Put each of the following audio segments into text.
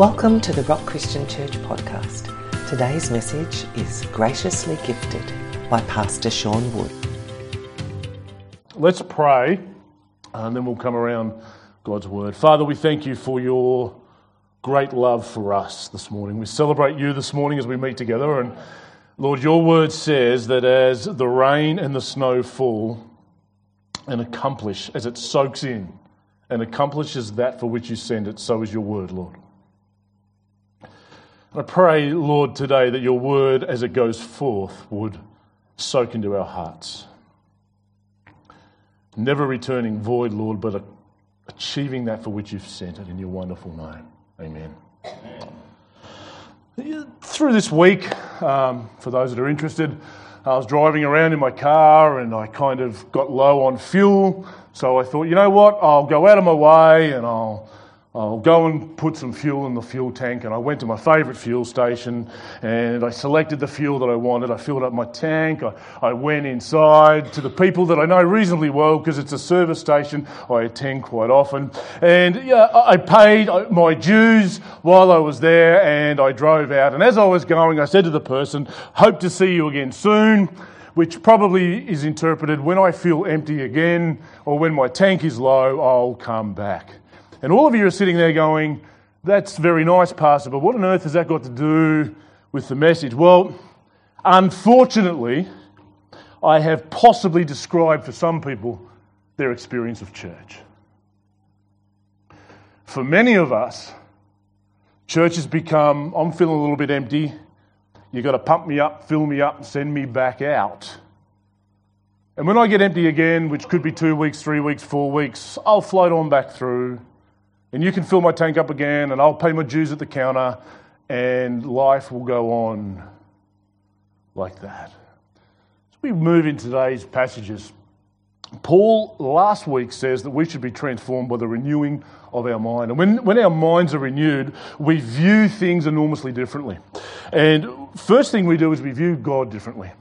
Welcome to the Rock Christian Church podcast. Today's message is Graciously Gifted by Pastor Sean Wood. Let's pray and then we'll come around God's word. Father, we thank you for your great love for us this morning. We celebrate you this morning as we meet together. And Lord, your word says that as the rain and the snow fall and accomplish, as it soaks in and accomplishes that for which you send it, so is your word, Lord. I pray, Lord, today that your word, as it goes forth, would soak into our hearts. Never returning void, Lord, but achieving that for which you've sent it in your wonderful name. Amen. Amen. Through this week, um, for those that are interested, I was driving around in my car and I kind of got low on fuel. So I thought, you know what, I'll go out of my way and I'll Oh, I'll go and put some fuel in the fuel tank. And I went to my favourite fuel station and I selected the fuel that I wanted. I filled up my tank. I, I went inside to the people that I know reasonably well because it's a service station I attend quite often. And yeah, I paid uh, my dues while I was there and I drove out. And as I was going, I said to the person, Hope to see you again soon which probably is interpreted when I feel empty again or when my tank is low, I'll come back. And all of you are sitting there going, That's very nice, Pastor, but what on earth has that got to do with the message? Well, unfortunately, I have possibly described for some people their experience of church. For many of us, church has become, I'm feeling a little bit empty. You've got to pump me up, fill me up, and send me back out. And when I get empty again, which could be two weeks, three weeks, four weeks, I'll float on back through and you can fill my tank up again, and I'll pay my dues at the counter, and life will go on like that. As we move in today's passages, Paul last week says that we should be transformed by the renewing of our mind. And when, when our minds are renewed, we view things enormously differently. And first thing we do is we view God differently.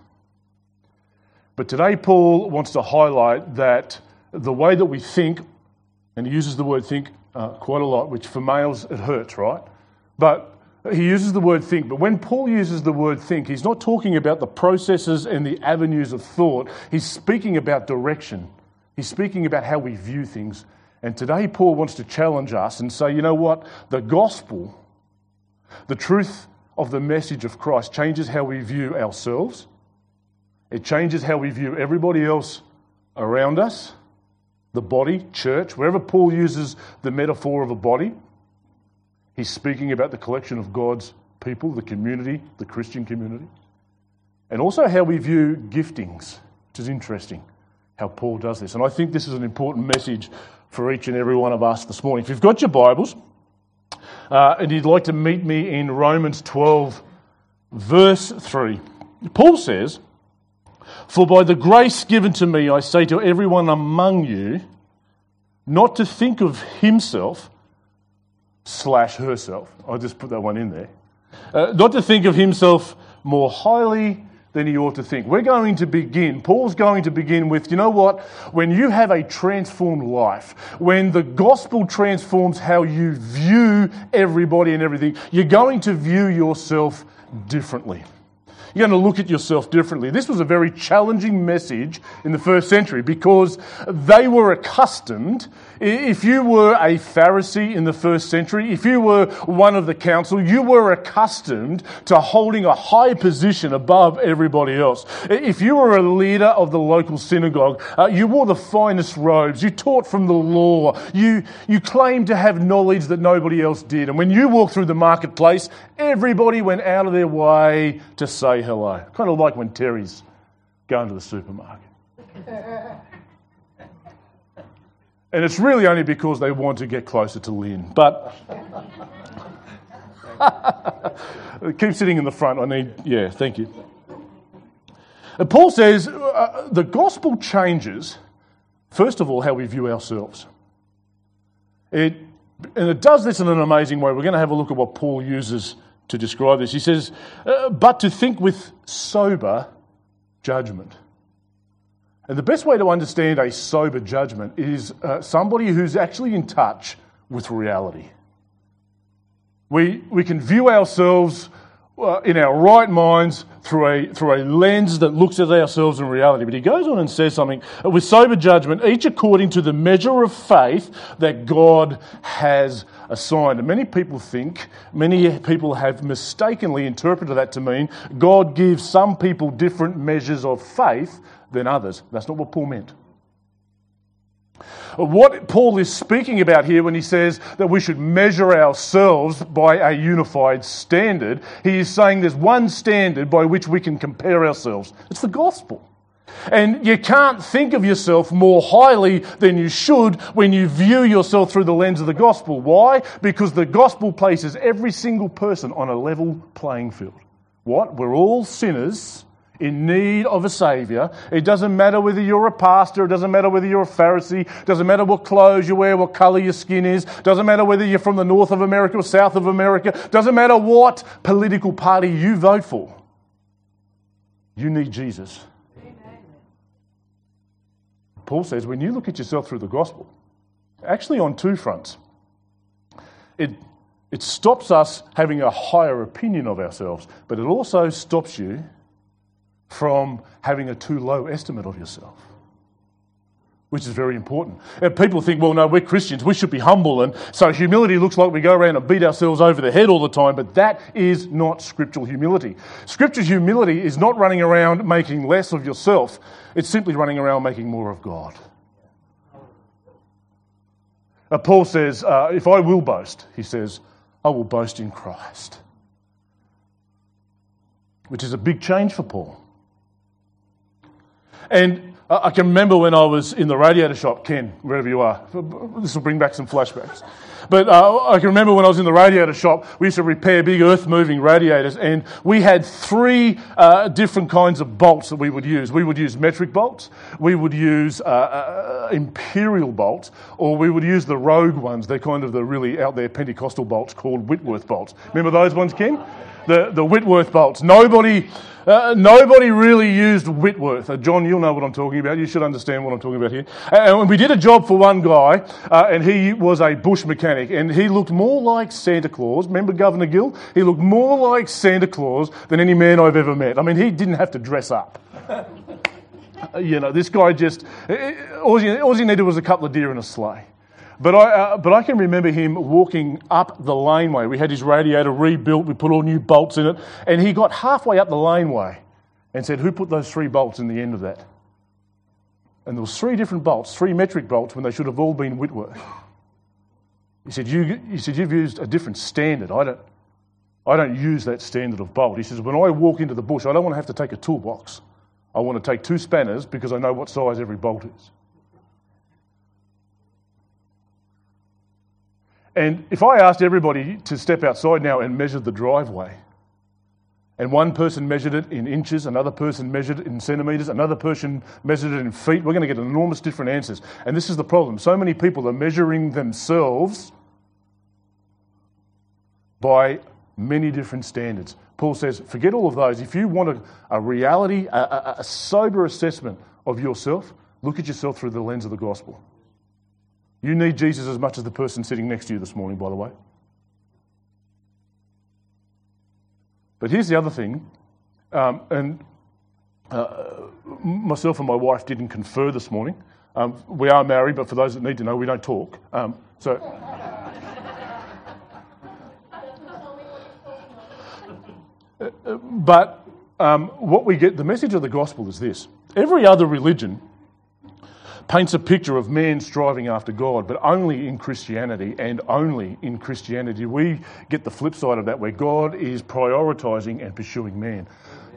But today, Paul wants to highlight that the way that we think, and he uses the word think uh, quite a lot, which for males it hurts, right? But he uses the word think. But when Paul uses the word think, he's not talking about the processes and the avenues of thought. He's speaking about direction. He's speaking about how we view things. And today, Paul wants to challenge us and say, you know what? The gospel, the truth of the message of Christ, changes how we view ourselves, it changes how we view everybody else around us the body, church, wherever Paul uses the metaphor of a body, he's speaking about the collection of God's people, the community, the Christian community. And also how we view giftings, which is interesting how Paul does this. And I think this is an important message for each and every one of us this morning. If you've got your Bibles uh, and you'd like to meet me in Romans 12, verse 3, Paul says, for by the grace given to me, I say to everyone among you, not to think of himself slash herself. I just put that one in there. Uh, not to think of himself more highly than he ought to think. We're going to begin, Paul's going to begin with, you know what? When you have a transformed life, when the gospel transforms how you view everybody and everything, you're going to view yourself differently. You're going to look at yourself differently. This was a very challenging message in the first century because they were accustomed. If you were a Pharisee in the first century, if you were one of the council, you were accustomed to holding a high position above everybody else. If you were a leader of the local synagogue, uh, you wore the finest robes, you taught from the law, you, you claimed to have knowledge that nobody else did. And when you walked through the marketplace, everybody went out of their way to say, say hello. Kind of like when Terry's going to the supermarket. and it's really only because they want to get closer to Lynn. But keep sitting in the front. I need, yeah, thank you. And Paul says uh, the gospel changes, first of all, how we view ourselves. It, and it does this in an amazing way. We're going to have a look at what Paul uses to describe this. He says, uh, but to think with sober judgment. And the best way to understand a sober judgment is uh, somebody who's actually in touch with reality. We, we can view ourselves uh, in our right minds through a, through a lens that looks at ourselves in reality. But he goes on and says something with sober judgment, each according to the measure of faith that God has assigned. And many people think, many people have mistakenly interpreted that to mean God gives some people different measures of faith than others. That's not what Paul meant. What Paul is speaking about here when he says that we should measure ourselves by a unified standard, he is saying there's one standard by which we can compare ourselves. It's the gospel. And you can't think of yourself more highly than you should when you view yourself through the lens of the gospel. Why? Because the gospel places every single person on a level playing field. What? We're all sinners in need of a Saviour. It doesn't matter whether you're a pastor, it doesn't matter whether you're a Pharisee, it doesn't matter what clothes you wear, what colour your skin is, it doesn't matter whether you're from the north of America or south of America, it doesn't matter what political party you vote for. You need Jesus. Paul says when you look at yourself through the gospel, actually on two fronts, it, it stops us having a higher opinion of ourselves, but it also stops you from having a too low estimate of yourself, which is very important. And people think, well, no, we're Christians, we should be humble. And so humility looks like we go around and beat ourselves over the head all the time, but that is not scriptural humility. Scriptural humility is not running around making less of yourself, it's simply running around making more of God. Uh, Paul says, uh, if I will boast, he says, I will boast in Christ. Which is a big change for Paul. And I can remember when I was in the radiator shop, Ken, wherever you are. This will bring back some flashbacks. But uh, I can remember when I was in the radiator shop, we used to repair big earth moving radiators, and we had three uh, different kinds of bolts that we would use. We would use metric bolts, we would use uh, uh imperial bolts, or we would use the rogue ones. They're kind of the really out there Pentecostal bolts called Whitworth bolts. Remember those ones, Ken? The, the Whitworth bolts. Nobody uh, nobody really used Whitworth. Uh, John, you'll know what I'm talking about. You should understand what I'm talking about here. And we did a job for one guy, uh, and he was a bush mechanic, and he looked more like Santa Claus. Remember Governor Gill? He looked more like Santa Claus than any man I've ever met. I mean, he didn't have to dress up. you know, this guy just, all he, all he needed was a couple of deer and a sleigh. But I, uh, but I can remember him walking up the laneway. We had his radiator rebuilt, we put all new bolts in it, and he got halfway up the laneway and said, Who put those three bolts in the end of that? And there was three different bolts, three metric bolts, when they should have all been Whitworth. He said, you, he said You've used a different standard. I don't, I don't use that standard of bolt. He says, When I walk into the bush, I don't want to have to take a toolbox. I want to take two spanners because I know what size every bolt is. And if I asked everybody to step outside now and measure the driveway, and one person measured it in inches, another person measured it in centimetres, another person measured it in feet, we're going to get enormous different answers. And this is the problem. So many people are measuring themselves by many different standards. Paul says, forget all of those. If you want a, a reality, a, a, a sober assessment of yourself, look at yourself through the lens of the gospel. You need Jesus as much as the person sitting next to you this morning, by the way. But here's the other thing, um, and uh, myself and my wife didn't confer this morning. Um, we are married, but for those that need to know, we don't talk. Um, so. but um, what we get, the message of the gospel is this every other religion paints a picture of man striving after God, but only in Christianity and only in Christianity. We get the flip side of that where God is prioritizing and pursuing man.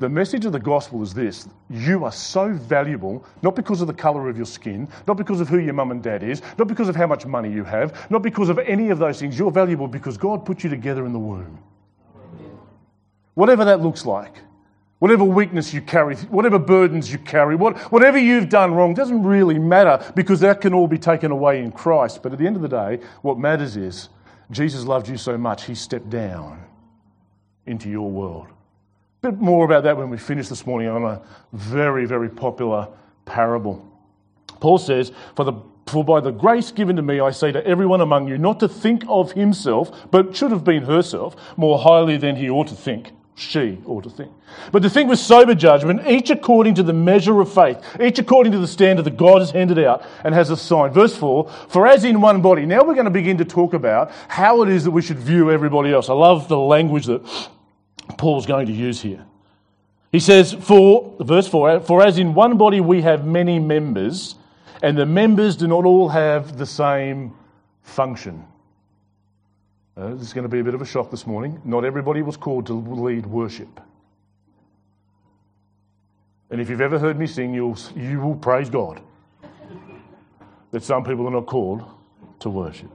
The message of the gospel is this you are so valuable, not because of the colour of your skin, not because of who your mum and dad is, not because of how much money you have, not because of any of those things. You're valuable because God put you together in the womb. Whatever that looks like whatever weakness you carry, whatever burdens you carry, what, whatever you've done wrong doesn't really matter because that can all be taken away in Christ. But at the end of the day, what matters is Jesus loved you so much, he stepped down into your world. A bit more about that when we finish this morning on a very, very popular parable. Paul says, For the For by the grace given to me, I say to everyone among you not to think of himself, but should have been herself, more highly than he ought to think. She ought to think. But to think with sober judgment, each according to the measure of faith, each according to the standard that God has handed out and has assigned. Verse 4 For as in one body, now we're going to begin to talk about how it is that we should view everybody else. I love the language that Paul's going to use here. He says, For, verse 4, for as in one body we have many members, and the members do not all have the same function. Uh, this is going to be a bit of a shock this morning. Not everybody was called to lead worship. And if you've ever heard me sing, you'll, you will praise God that some people are not called to worship.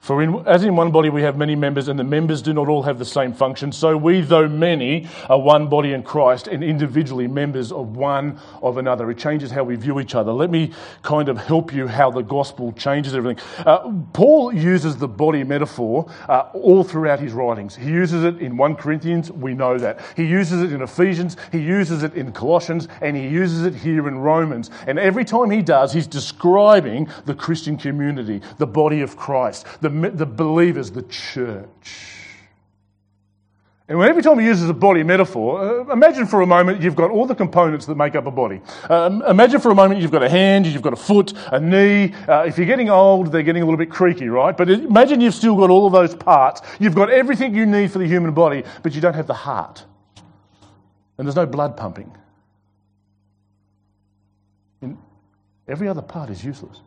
For in, as in one body we have many members, and the members do not all have the same function, so we, though many, are one body in Christ and individually members of one of another. It changes how we view each other. Let me kind of help you how the gospel changes everything. Uh, Paul uses the body metaphor uh, all throughout his writings. He uses it in 1 Corinthians, we know that. He uses it in Ephesians, he uses it in Colossians, and he uses it here in Romans. And every time he does, he's describing the Christian community, the body of Christ, the the, believers, the church. And every time he uses a body metaphor, uh, imagine for a moment you've got all the components that make up a body. Um, imagine for a moment you've got a hand, you've got a foot, a knee. Uh, if you're getting old, they're getting a little bit creaky, right? But imagine you've still got all of those parts. You've got everything you need for the human body, but you don't have the heart. And there's no blood pumping. And every other part is useless.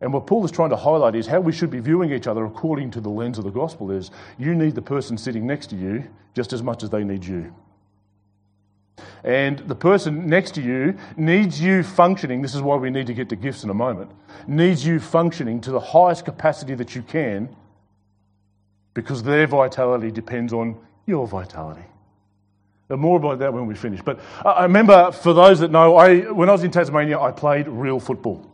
And what Paul is trying to highlight is how we should be viewing each other according to the lens of the gospel is you need the person sitting next to you just as much as they need you. And the person next to you needs you functioning, this is why we need to get to gifts in a moment, needs you functioning to the highest capacity that you can because their vitality depends on your vitality. more about that when we finish. But I remember, for those that know, I, when I was in Tasmania, I played real football.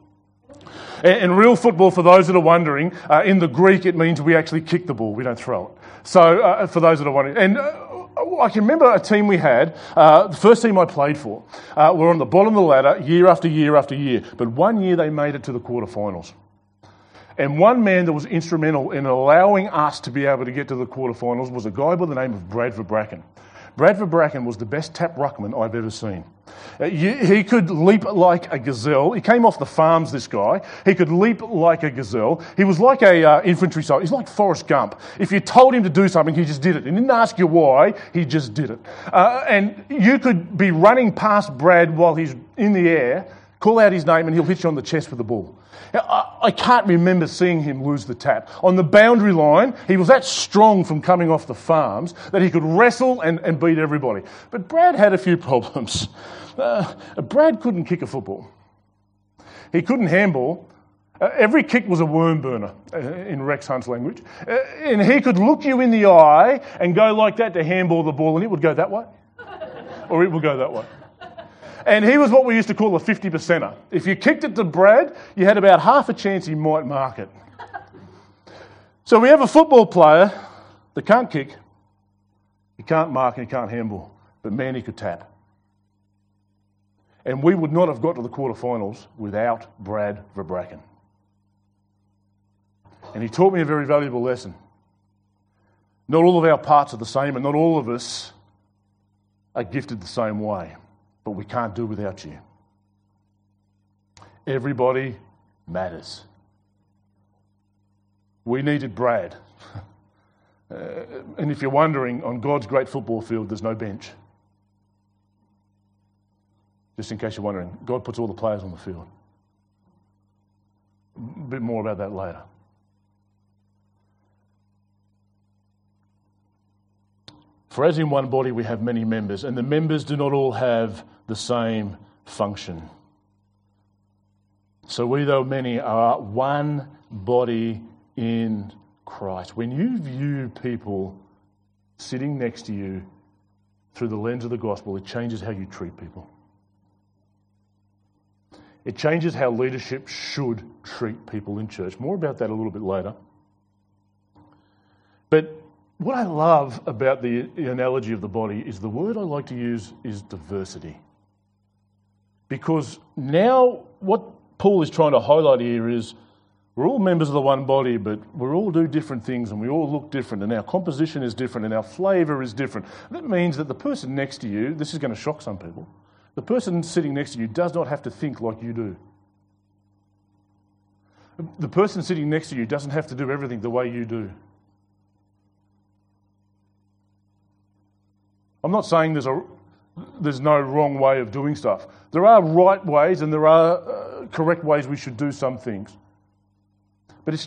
In real football, for those that are wondering, uh, in the Greek it means we actually kick the ball, we don't throw it. So, uh, for those that are wondering, and uh, I can remember a team we had, uh, the first team I played for, uh, were on the bottom of the ladder year after year after year. But one year they made it to the quarterfinals. And one man that was instrumental in allowing us to be able to get to the quarterfinals was a guy by the name of Bradford Bracken. Bradford Bracken was the best tap ruckman I've ever seen. Uh, he could leap like a gazelle. He came off the farms, this guy. He could leap like a gazelle. He was like a uh, infantry soldier. He's like Forrest Gump. If you told him to do something, he just did it. He didn't ask you why, he just did it. Uh, and you could be running past Brad while he's in the air, call out his name, and he'll hit you on the chest with the ball. I can't remember seeing him lose the tap. On the boundary line, he was that strong from coming off the farms that he could wrestle and, and beat everybody. But Brad had a few problems. Uh, Brad couldn't kick a football, he couldn't handball. Uh, every kick was a worm burner, uh, in Rex Hunt's language. Uh, and he could look you in the eye and go like that to handball the ball, and it would go that way, or it would go that way. And he was what we used to call a 50 percenter. If you kicked it to Brad, you had about half a chance he might mark it. So we have a football player that can't kick, he can't mark, and he can't handball. But man, he could tap. And we would not have got to the quarterfinals without Brad Verbracken. And he taught me a very valuable lesson. Not all of our parts are the same, and not all of us are gifted the same way but we can't do without you. Everybody matters. We needed Brad. uh, and if you're wondering, on God's great football field, there's no bench. Just in case you're wondering, God puts all the players on the field. A bit more about that later. For as in one body we have many members, and the members do not all have the same function. So we, though many, are one body in Christ. When you view people sitting next to you through the lens of the gospel, it changes how you treat people. It changes how leadership should treat people in church. More about that a little bit later. But what I love about the analogy of the body is the word I like to use is diversity. Because now what Paul is trying to highlight here is we're all members of the one body, but we all do different things and we all look different, and our composition is different and our flavour is different. That means that the person next to you, this is going to shock some people, the person sitting next to you does not have to think like you do. The person sitting next to you doesn't have to do everything the way you do. I'm not saying there's, a, there's no wrong way of doing stuff. There are right ways and there are uh, correct ways we should do some things. But it's,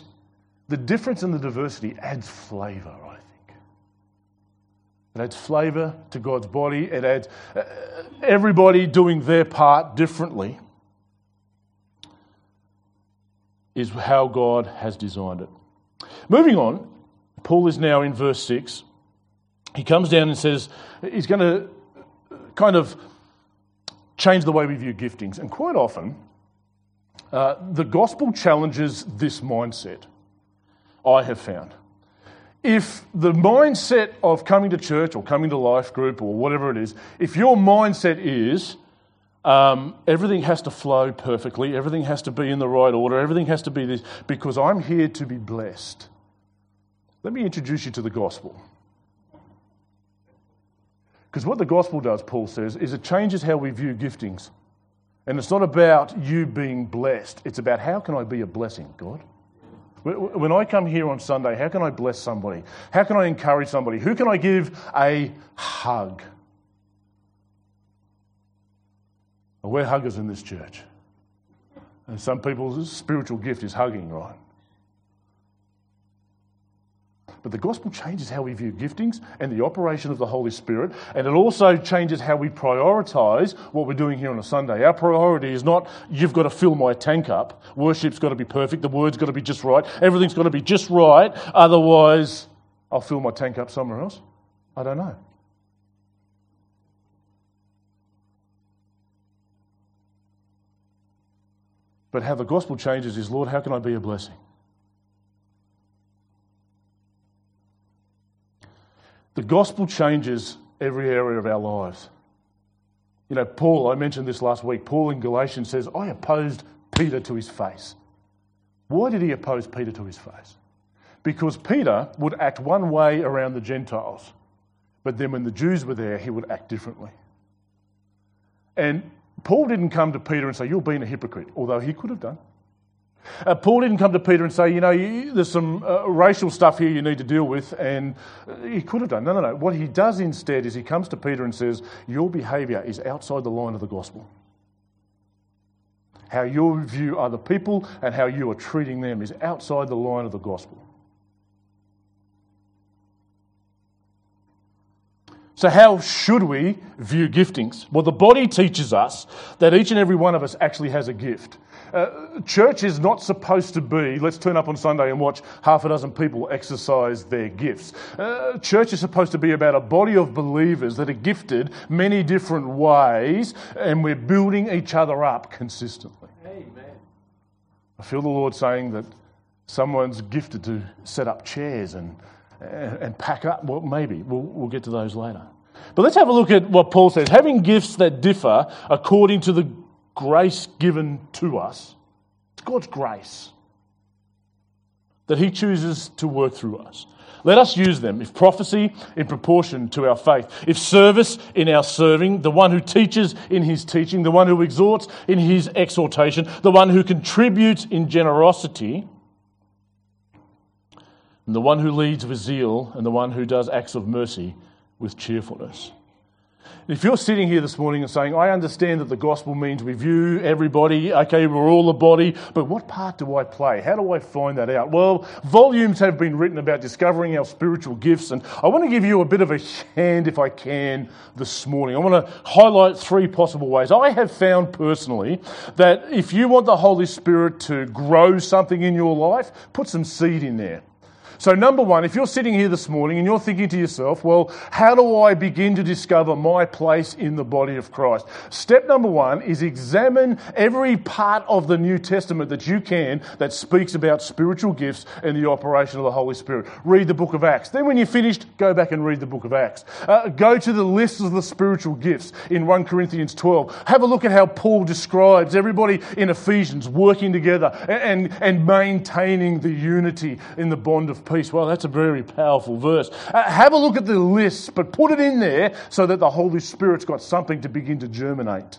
the difference in the diversity adds flavour, I think. It adds flavour to God's body. It adds uh, everybody doing their part differently is how God has designed it. Moving on, Paul is now in verse 6. He comes down and says he's going to kind of change the way we view giftings. And quite often, uh, the gospel challenges this mindset, I have found. If the mindset of coming to church or coming to life group or whatever it is, if your mindset is um, everything has to flow perfectly, everything has to be in the right order, everything has to be this, because I'm here to be blessed. Let me introduce you to the gospel. Because what the gospel does, Paul says, is it changes how we view giftings. And it's not about you being blessed, it's about how can I be a blessing, God? When I come here on Sunday, how can I bless somebody? How can I encourage somebody? Who can I give a hug? We're huggers in this church. And some people's spiritual gift is hugging, right? But the gospel changes how we view giftings and the operation of the Holy Spirit, and it also changes how we prioritize what we're doing here on a Sunday. Our priority is not, you've got to fill my tank up, worship's got to be perfect, the word's got to be just right, everything's got to be just right, otherwise, I'll fill my tank up somewhere else. I don't know. But how the gospel changes is, Lord, how can I be a blessing? The gospel changes every area of our lives. You know, Paul, I mentioned this last week, Paul in Galatians says, I opposed Peter to his face. Why did he oppose Peter to his face? Because Peter would act one way around the Gentiles, but then when the Jews were there, he would act differently. And Paul didn't come to Peter and say, You're being a hypocrite, although he could have done. Uh, Paul didn't come to Peter and say, you know, you, there's some uh, racial stuff here you need to deal with, and uh, he could have done. No, no, no. What he does instead is he comes to Peter and says, Your behaviour is outside the line of the gospel. How you view other people and how you are treating them is outside the line of the gospel. So, how should we view giftings? Well, the body teaches us that each and every one of us actually has a gift. Uh, church is not supposed to be, let's turn up on Sunday and watch half a dozen people exercise their gifts. Uh, church is supposed to be about a body of believers that are gifted many different ways, and we're building each other up consistently. Amen. I feel the Lord saying that someone's gifted to set up chairs and, and pack up. Well, maybe. We'll, we'll get to those later. But let's have a look at what Paul says. Having gifts that differ according to the grace given to us. It's God's grace that He chooses to work through us. Let us use them. If prophecy, in proportion to our faith. If service, in our serving. The one who teaches in his teaching. The one who exhorts in his exhortation. The one who contributes in generosity. And the one who leads with zeal. And the one who does acts of mercy with cheerfulness. If you're sitting here this morning and saying, I understand that the gospel means we view everybody, okay, we're all a body, but what part do I play? How do I find that out? Well, volumes have been written about discovering our spiritual gifts, and I want to give you a bit of a hand, if I can, this morning. I want to highlight three possible ways. I have found personally that if you want the Holy Spirit to grow something in your life, put some seed in there. So, number one, if you're sitting here this morning and you're thinking to yourself, well, how do I begin to discover my place in the body of Christ? Step number one is examine every part of the New Testament that you can that speaks about spiritual gifts and the operation of the Holy Spirit. Read the book of Acts. Then, when you're finished, go back and read the book of Acts. Uh, go to the list of the spiritual gifts in 1 Corinthians 12. Have a look at how Paul describes everybody in Ephesians working together and, and maintaining the unity in the bond of peace. Well, that's a very powerful verse. Uh, have a look at the list, but put it in there so that the Holy Spirit's got something to begin to germinate.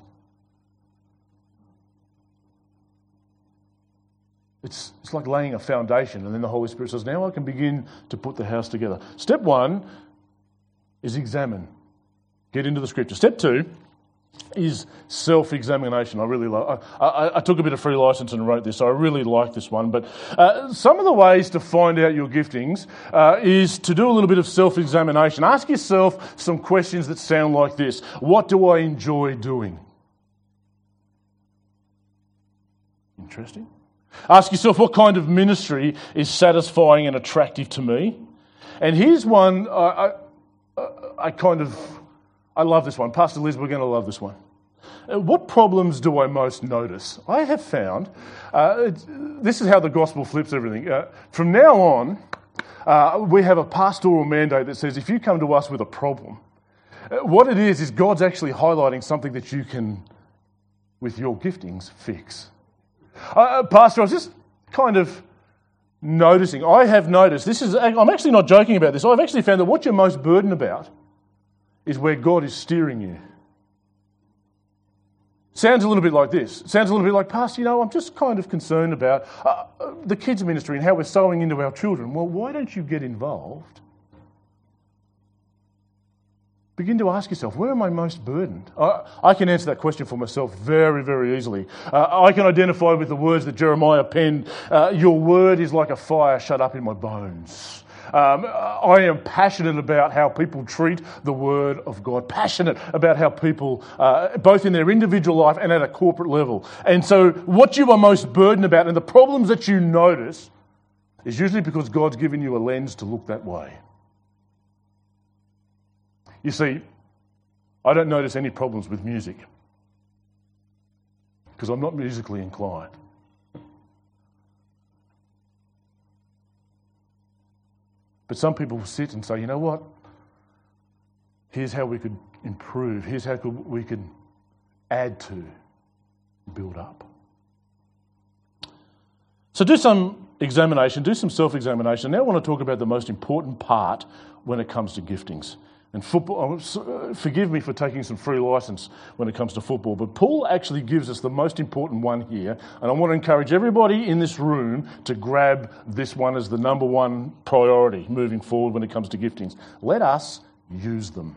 It's, it's like laying a foundation, and then the Holy Spirit says, Now I can begin to put the house together. Step one is examine. Get into the scripture. Step two is self examination. I really love I, I, I, took a bit of free license and wrote this, so I really like this one. But uh, some of the ways to find out your giftings uh, is to do a little bit of self examination. Ask yourself some questions that sound like this What do I enjoy doing? Interesting. Ask yourself what kind of ministry is satisfying and attractive to me. And here's one I, I, I kind of I love this one. Pastor Liz, we're going to love this one. Uh, what problems do I most notice? I have found uh, this is how the gospel flips everything. Uh, from now on, uh, we have a pastoral mandate that says if you come to us with a problem, uh, what it is is God's actually highlighting something that you can, with your giftings, fix. Uh, Pastor, I was just kind of noticing. I have noticed this is. I'm actually not joking about this. I've actually found that what you're most burdened about is where God is steering you. Sounds a little bit like this. Sounds a little bit like, Pastor, you know, I'm just kind of concerned about uh, uh, the kids' ministry and how we're sowing into our children. Well, why don't you get involved? Begin to ask yourself, where am I most burdened? I, I can answer that question for myself very, very easily. Uh, I can identify with the words that Jeremiah penned uh, Your word is like a fire shut up in my bones. Um, I am passionate about how people treat the Word of God, passionate about how people, uh, both in their individual life and at a corporate level. And so, what you are most burdened about and the problems that you notice is usually because God's given you a lens to look that way. You see, I don't notice any problems with music because I'm not musically inclined. But some people will sit and say, you know what? Here's how we could improve. Here's how we could add to, build up. So do some examination, do some self examination. Now I want to talk about the most important part when it comes to giftings. And football, uh, forgive me for taking some free license when it comes to football, but Paul actually gives us the most important one here. And I want to encourage everybody in this room to grab this one as the number one priority moving forward when it comes to giftings. Let us use them.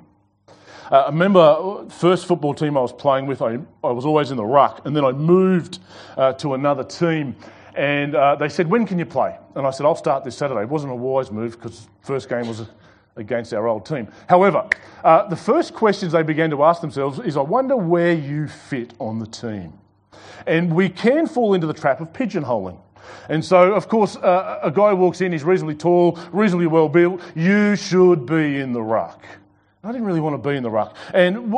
Uh, I remember uh, first football team I was playing with, I, I was always in the ruck, and then I moved uh, to another team. And uh, they said, When can you play? And I said, I'll start this Saturday. It wasn't a wise move because first game was against our old team. However, uh, the first questions they began to ask themselves is I wonder where you fit on the team. And we can fall into the trap of pigeonholing. And so, of course, uh, a guy walks in, he's reasonably tall, reasonably well built. You should be in the ruck. I didn't really want to be in the ruck. And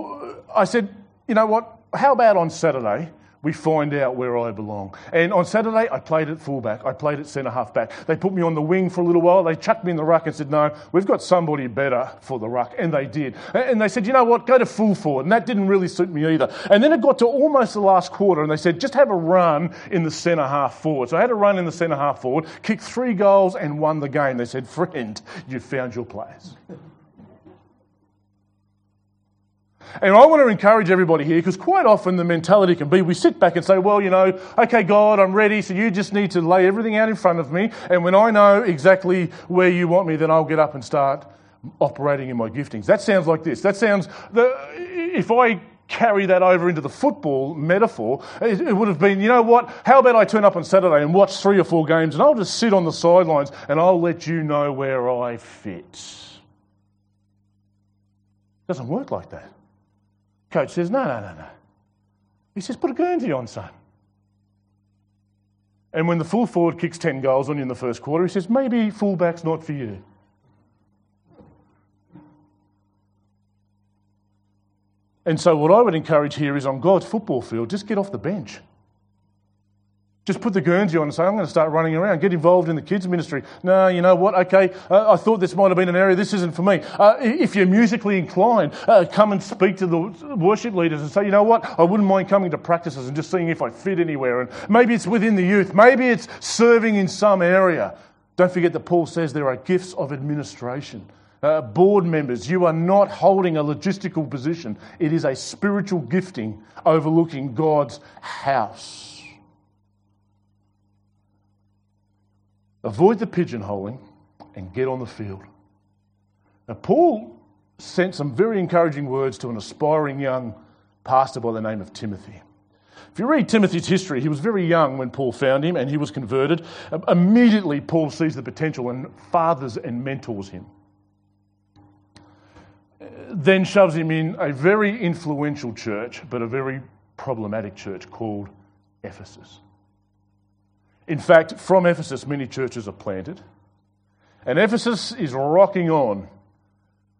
I said, you know what? How about on Saturday? We find out where I belong. And on Saturday, I played at fullback. I played at centre half back. They put me on the wing for a little while. They chucked me in the ruck and said, No, we've got somebody better for the ruck. And they did. And they said, You know what? Go to full forward. And that didn't really suit me either. And then it got to almost the last quarter, and they said, Just have a run in the centre half forward. So I had a run in the centre half forward, kicked three goals, and won the game. They said, Friend, you found your place. And I want to encourage everybody here because quite often the mentality can be we sit back and say, well, you know, okay, God, I'm ready, so you just need to lay everything out in front of me. And when I know exactly where you want me, then I'll get up and start operating in my giftings. That sounds like this. That sounds, the, if I carry that over into the football metaphor, it, it, would have been, you know what, how about I turn up on Saturday and watch three or four games and I'll just sit on the sidelines and I'll let you know where I fit. It doesn't work like that. Coach says, No, no, no, no. He says, Put a Guernsey on, son. And when the full forward kicks 10 goals on you in the first quarter, he says, maybe fullback's not for you. And so, what I would encourage here is on God's football field, just get off the bench. Just put the Guernsey on and say, I'm going to start running around, get involved in the kids' ministry. No, you know what? Okay, uh, I thought this might have been an area, this isn't for me. Uh, if you're musically inclined, uh, come and speak to the worship leaders and say, you know what? I wouldn't mind coming to practices and just seeing if I fit anywhere. And maybe it's within the youth, maybe it's serving in some area. Don't forget that Paul says there are gifts of administration. Uh, board members, you are not holding a logistical position. It is a spiritual gifting overlooking God's house. Avoid the pigeonholing and get on the field. Now, Paul sent some very encouraging words to an aspiring young pastor by the name of Timothy. If you read Timothy's history, he was very young when Paul found him and he was converted. Um, immediately, Paul sees the potential and fathers and mentors him. Then shoves him in a very influential church, but a very problematic church called Ephesus. In fact, from Ephesus, many churches are planted. And Ephesus is rocking on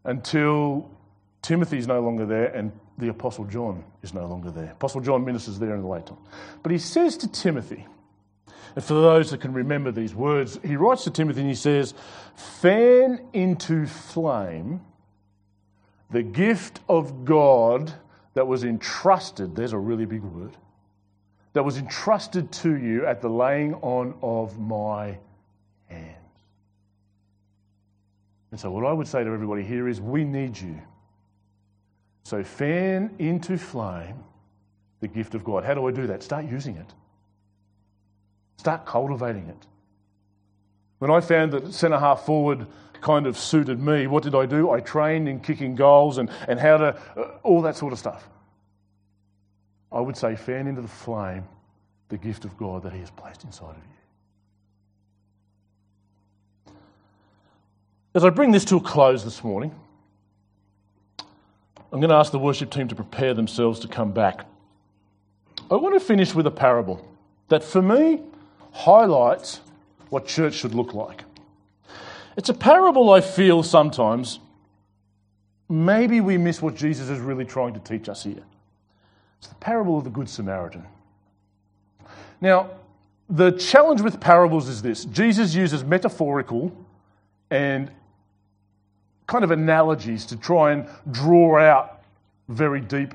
until Timothy is no longer there and the Apostle John is no longer there. Apostle John ministers there in the late time. But he says to Timothy, and for those that can remember these words, he writes to Timothy and he says, Fan into flame the gift of God that was entrusted, there's a really big word, that was entrusted to you at the laying on of my hands. And so, what I would say to everybody here is we need you. So, fan into flame the gift of God. How do I do that? Start using it, start cultivating it. When I found that centre half forward kind of suited me, what did I do? I trained in kicking goals and, and how to, uh, all that sort of stuff. I would say, fan into the flame the gift of God that He has placed inside of you. As I bring this to a close this morning, I'm going to ask the worship team to prepare themselves to come back. I want to finish with a parable that, for me, highlights what church should look like. It's a parable I feel sometimes maybe we miss what Jesus is really trying to teach us here. It's the parable of the Good Samaritan. Now, the challenge with parables is this Jesus uses metaphorical and kind of analogies to try and draw out very deep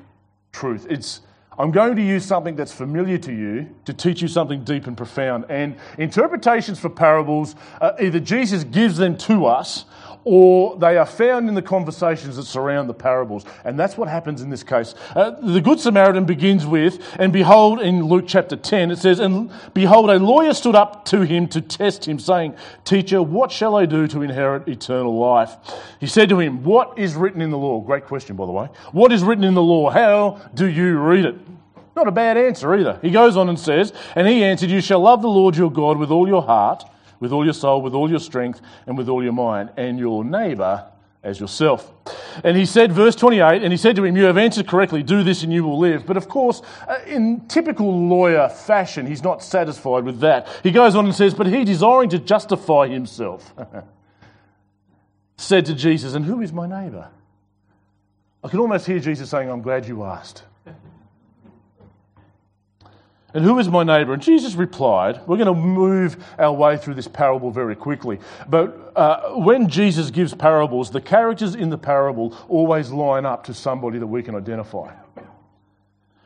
truth. It's I'm going to use something that's familiar to you to teach you something deep and profound. And interpretations for parables, uh, either Jesus gives them to us or they are found in the conversations that surround the parables. And that's what happens in this case. Uh, the Good Samaritan begins with, and behold, in Luke chapter 10, it says, And behold, a lawyer stood up to him to test him, saying, Teacher, what shall I do to inherit eternal life? He said to him, What is written in the law? Great question, by the way. What is written in the law? How do you read it? Not a bad answer either. He goes on and says, And he answered, You shall love the Lord your God with all your heart with all your soul, with all your strength, and with all your mind, and your neighbour as yourself. And he said, verse 28, and he said to him, You have answered correctly, do this and you will live. But of course, uh, in typical lawyer fashion, he's not satisfied with that. He goes on and says, But he, desiring to justify himself, said to Jesus, And who is my neighbour? I can almost hear Jesus saying, I'm glad you asked. And who is my neighbour? And Jesus replied, We're going to move our way through this parable very quickly. But uh, when Jesus gives parables, the characters in the parable always line up to somebody that we can identify.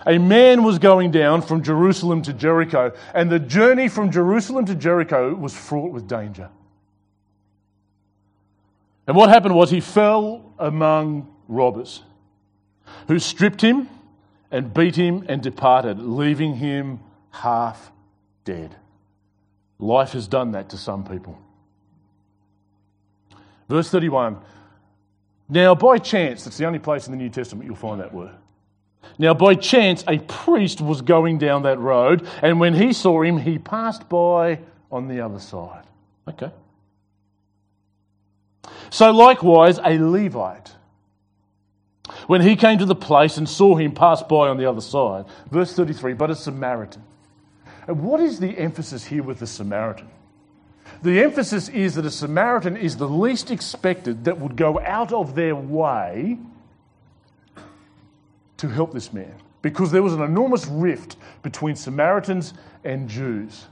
A man was going down from Jerusalem to Jericho, and the journey from Jerusalem to Jericho was fraught with danger. And what happened was he fell among robbers who stripped him and beat him and departed, leaving him half dead. Life has done that to some people. Verse 31. Now, by chance, that's the only place in the New Testament you'll find that word. Now, by chance, a priest was going down that road, and when he saw him, he passed by on the other side. Okay. So, likewise, a Levite when he came to the place and saw him pass by on the other side. Verse 33 But a Samaritan, And what is the emphasis here with the Samaritan? The emphasis is that a Samaritan is the least expected that would go out of their way to help this man because there was an enormous rift between Samaritans and Jews.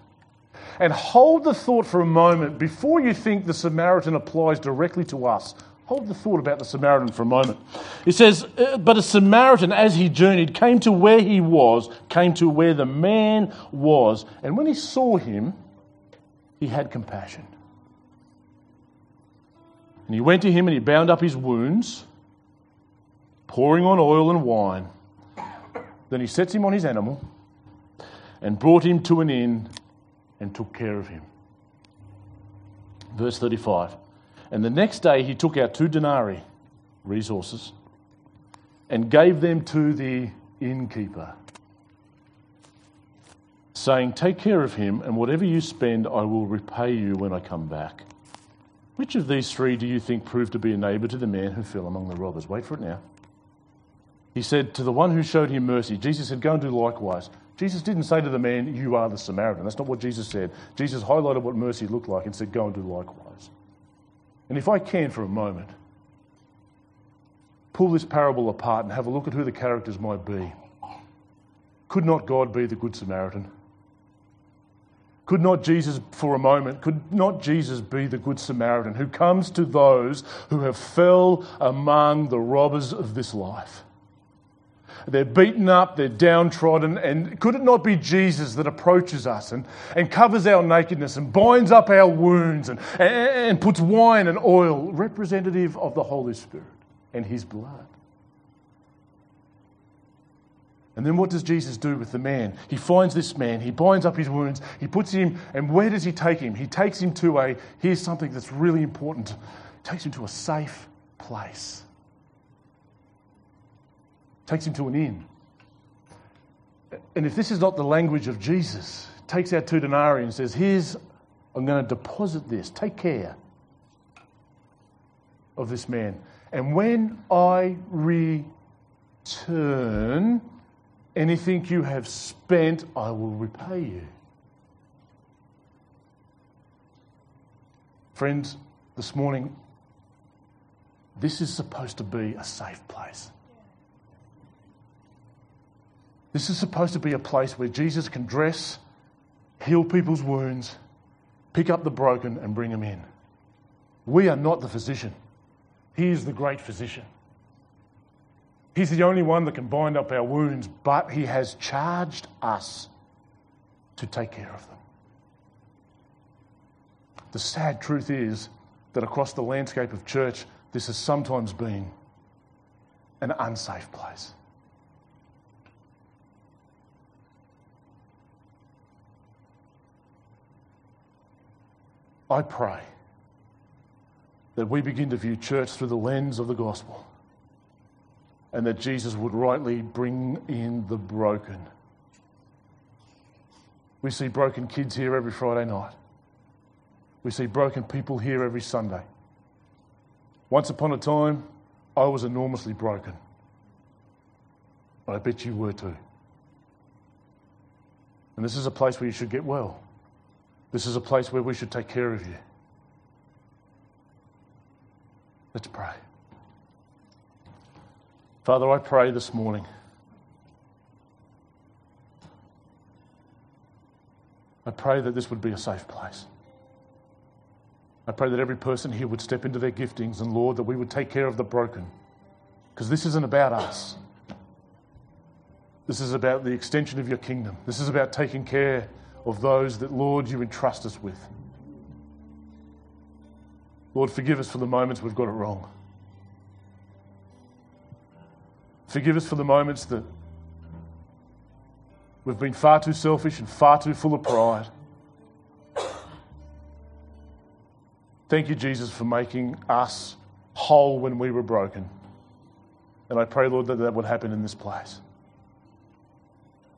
And hold the thought for a moment before you think the Samaritan applies directly to us. Hold the thought about the Samaritan for a moment. It says, uh, But a Samaritan, as he journeyed, came to where he was, came to where the man was. And when he saw him, he had compassion. And he went to him and he bound up his wounds, pouring on oil and wine. Then he sets him on his animal and brought him to an inn and took care of him. Verse 35. And the next day he took out two denarii, resources, and gave them to the innkeeper, saying, Take care of him, and whatever you spend, I will repay you when I come back. Which of these three do you think proved to be a neighbour to the man who fell among the robbers? Wait for it now. He said to the one who showed him mercy, Jesus said, Go and do likewise. Jesus didn't say to the man, You are the Samaritan. That's not what Jesus said. Jesus highlighted what mercy looked like and said, Go and do likewise. And if I can for a moment, pull this parable apart and have a look at who the characters might be. Could not God be the Good Samaritan? Could not Jesus, for a moment, could not Jesus be the Good Samaritan who comes to those who have fell among the robbers of this life? They're beaten up, they're downtrodden, and could it not be Jesus that approaches us and, and covers our nakedness and binds up our wounds and, and, and puts wine and oil, representative of the Holy Spirit and His blood? And then what does Jesus do with the man? He finds this man, he binds up his wounds, he puts him, and where does he take him? He takes him to a, here's something that's really important, takes him to a safe place takes him to an inn. And if this is not the language of Jesus, takes out two denarii and says, Here's, I'm going to deposit this. Take care of this man. And when I return, anything you have spent, I will repay you. Friends, this morning, this is supposed to be a safe place. This is supposed to be a place where Jesus can dress, heal people's wounds, pick up the broken, and bring them in. We are not the physician, He is the great physician. He's the only one that can bind up our wounds, but He has charged us to take care of them. The sad truth is that across the landscape of church, this has sometimes been an unsafe place. I pray that we begin to view church through the lens of the gospel and that Jesus would rightly bring in the broken. We see broken kids here every Friday night. We see broken people here every Sunday. Once upon a time, I was enormously broken. I bet you were too. And this is a place where you should get well. This is a place where we should take care of you. Let's pray. Father, I pray this morning. I pray that this would be a safe place. I pray that every person here would step into their giftings, and Lord, that we would take care of the broken. Because this isn't about us. This is about the extension of your kingdom. This is about taking care of those that, Lord, you entrust us with. Lord, forgive us for the moments we've got it wrong. Forgive us for the moments that we've been far too selfish and far too full of pride. Thank you, Jesus, for making us whole when we were broken. And I pray, Lord, that that would happen in this place.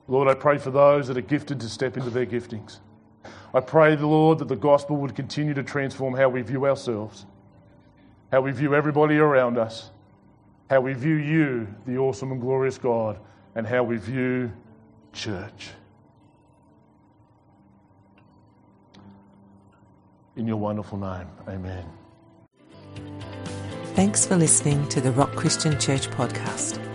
Lord, I pray for those that are gifted to step into their giftings. I pray, Lord, that the gospel would continue to transform how we view ourselves, how we view everybody around us, how we view you, the awesome and glorious God, and how we view church. In your wonderful name, amen. Thanks for listening to the Rock Christian Church podcast.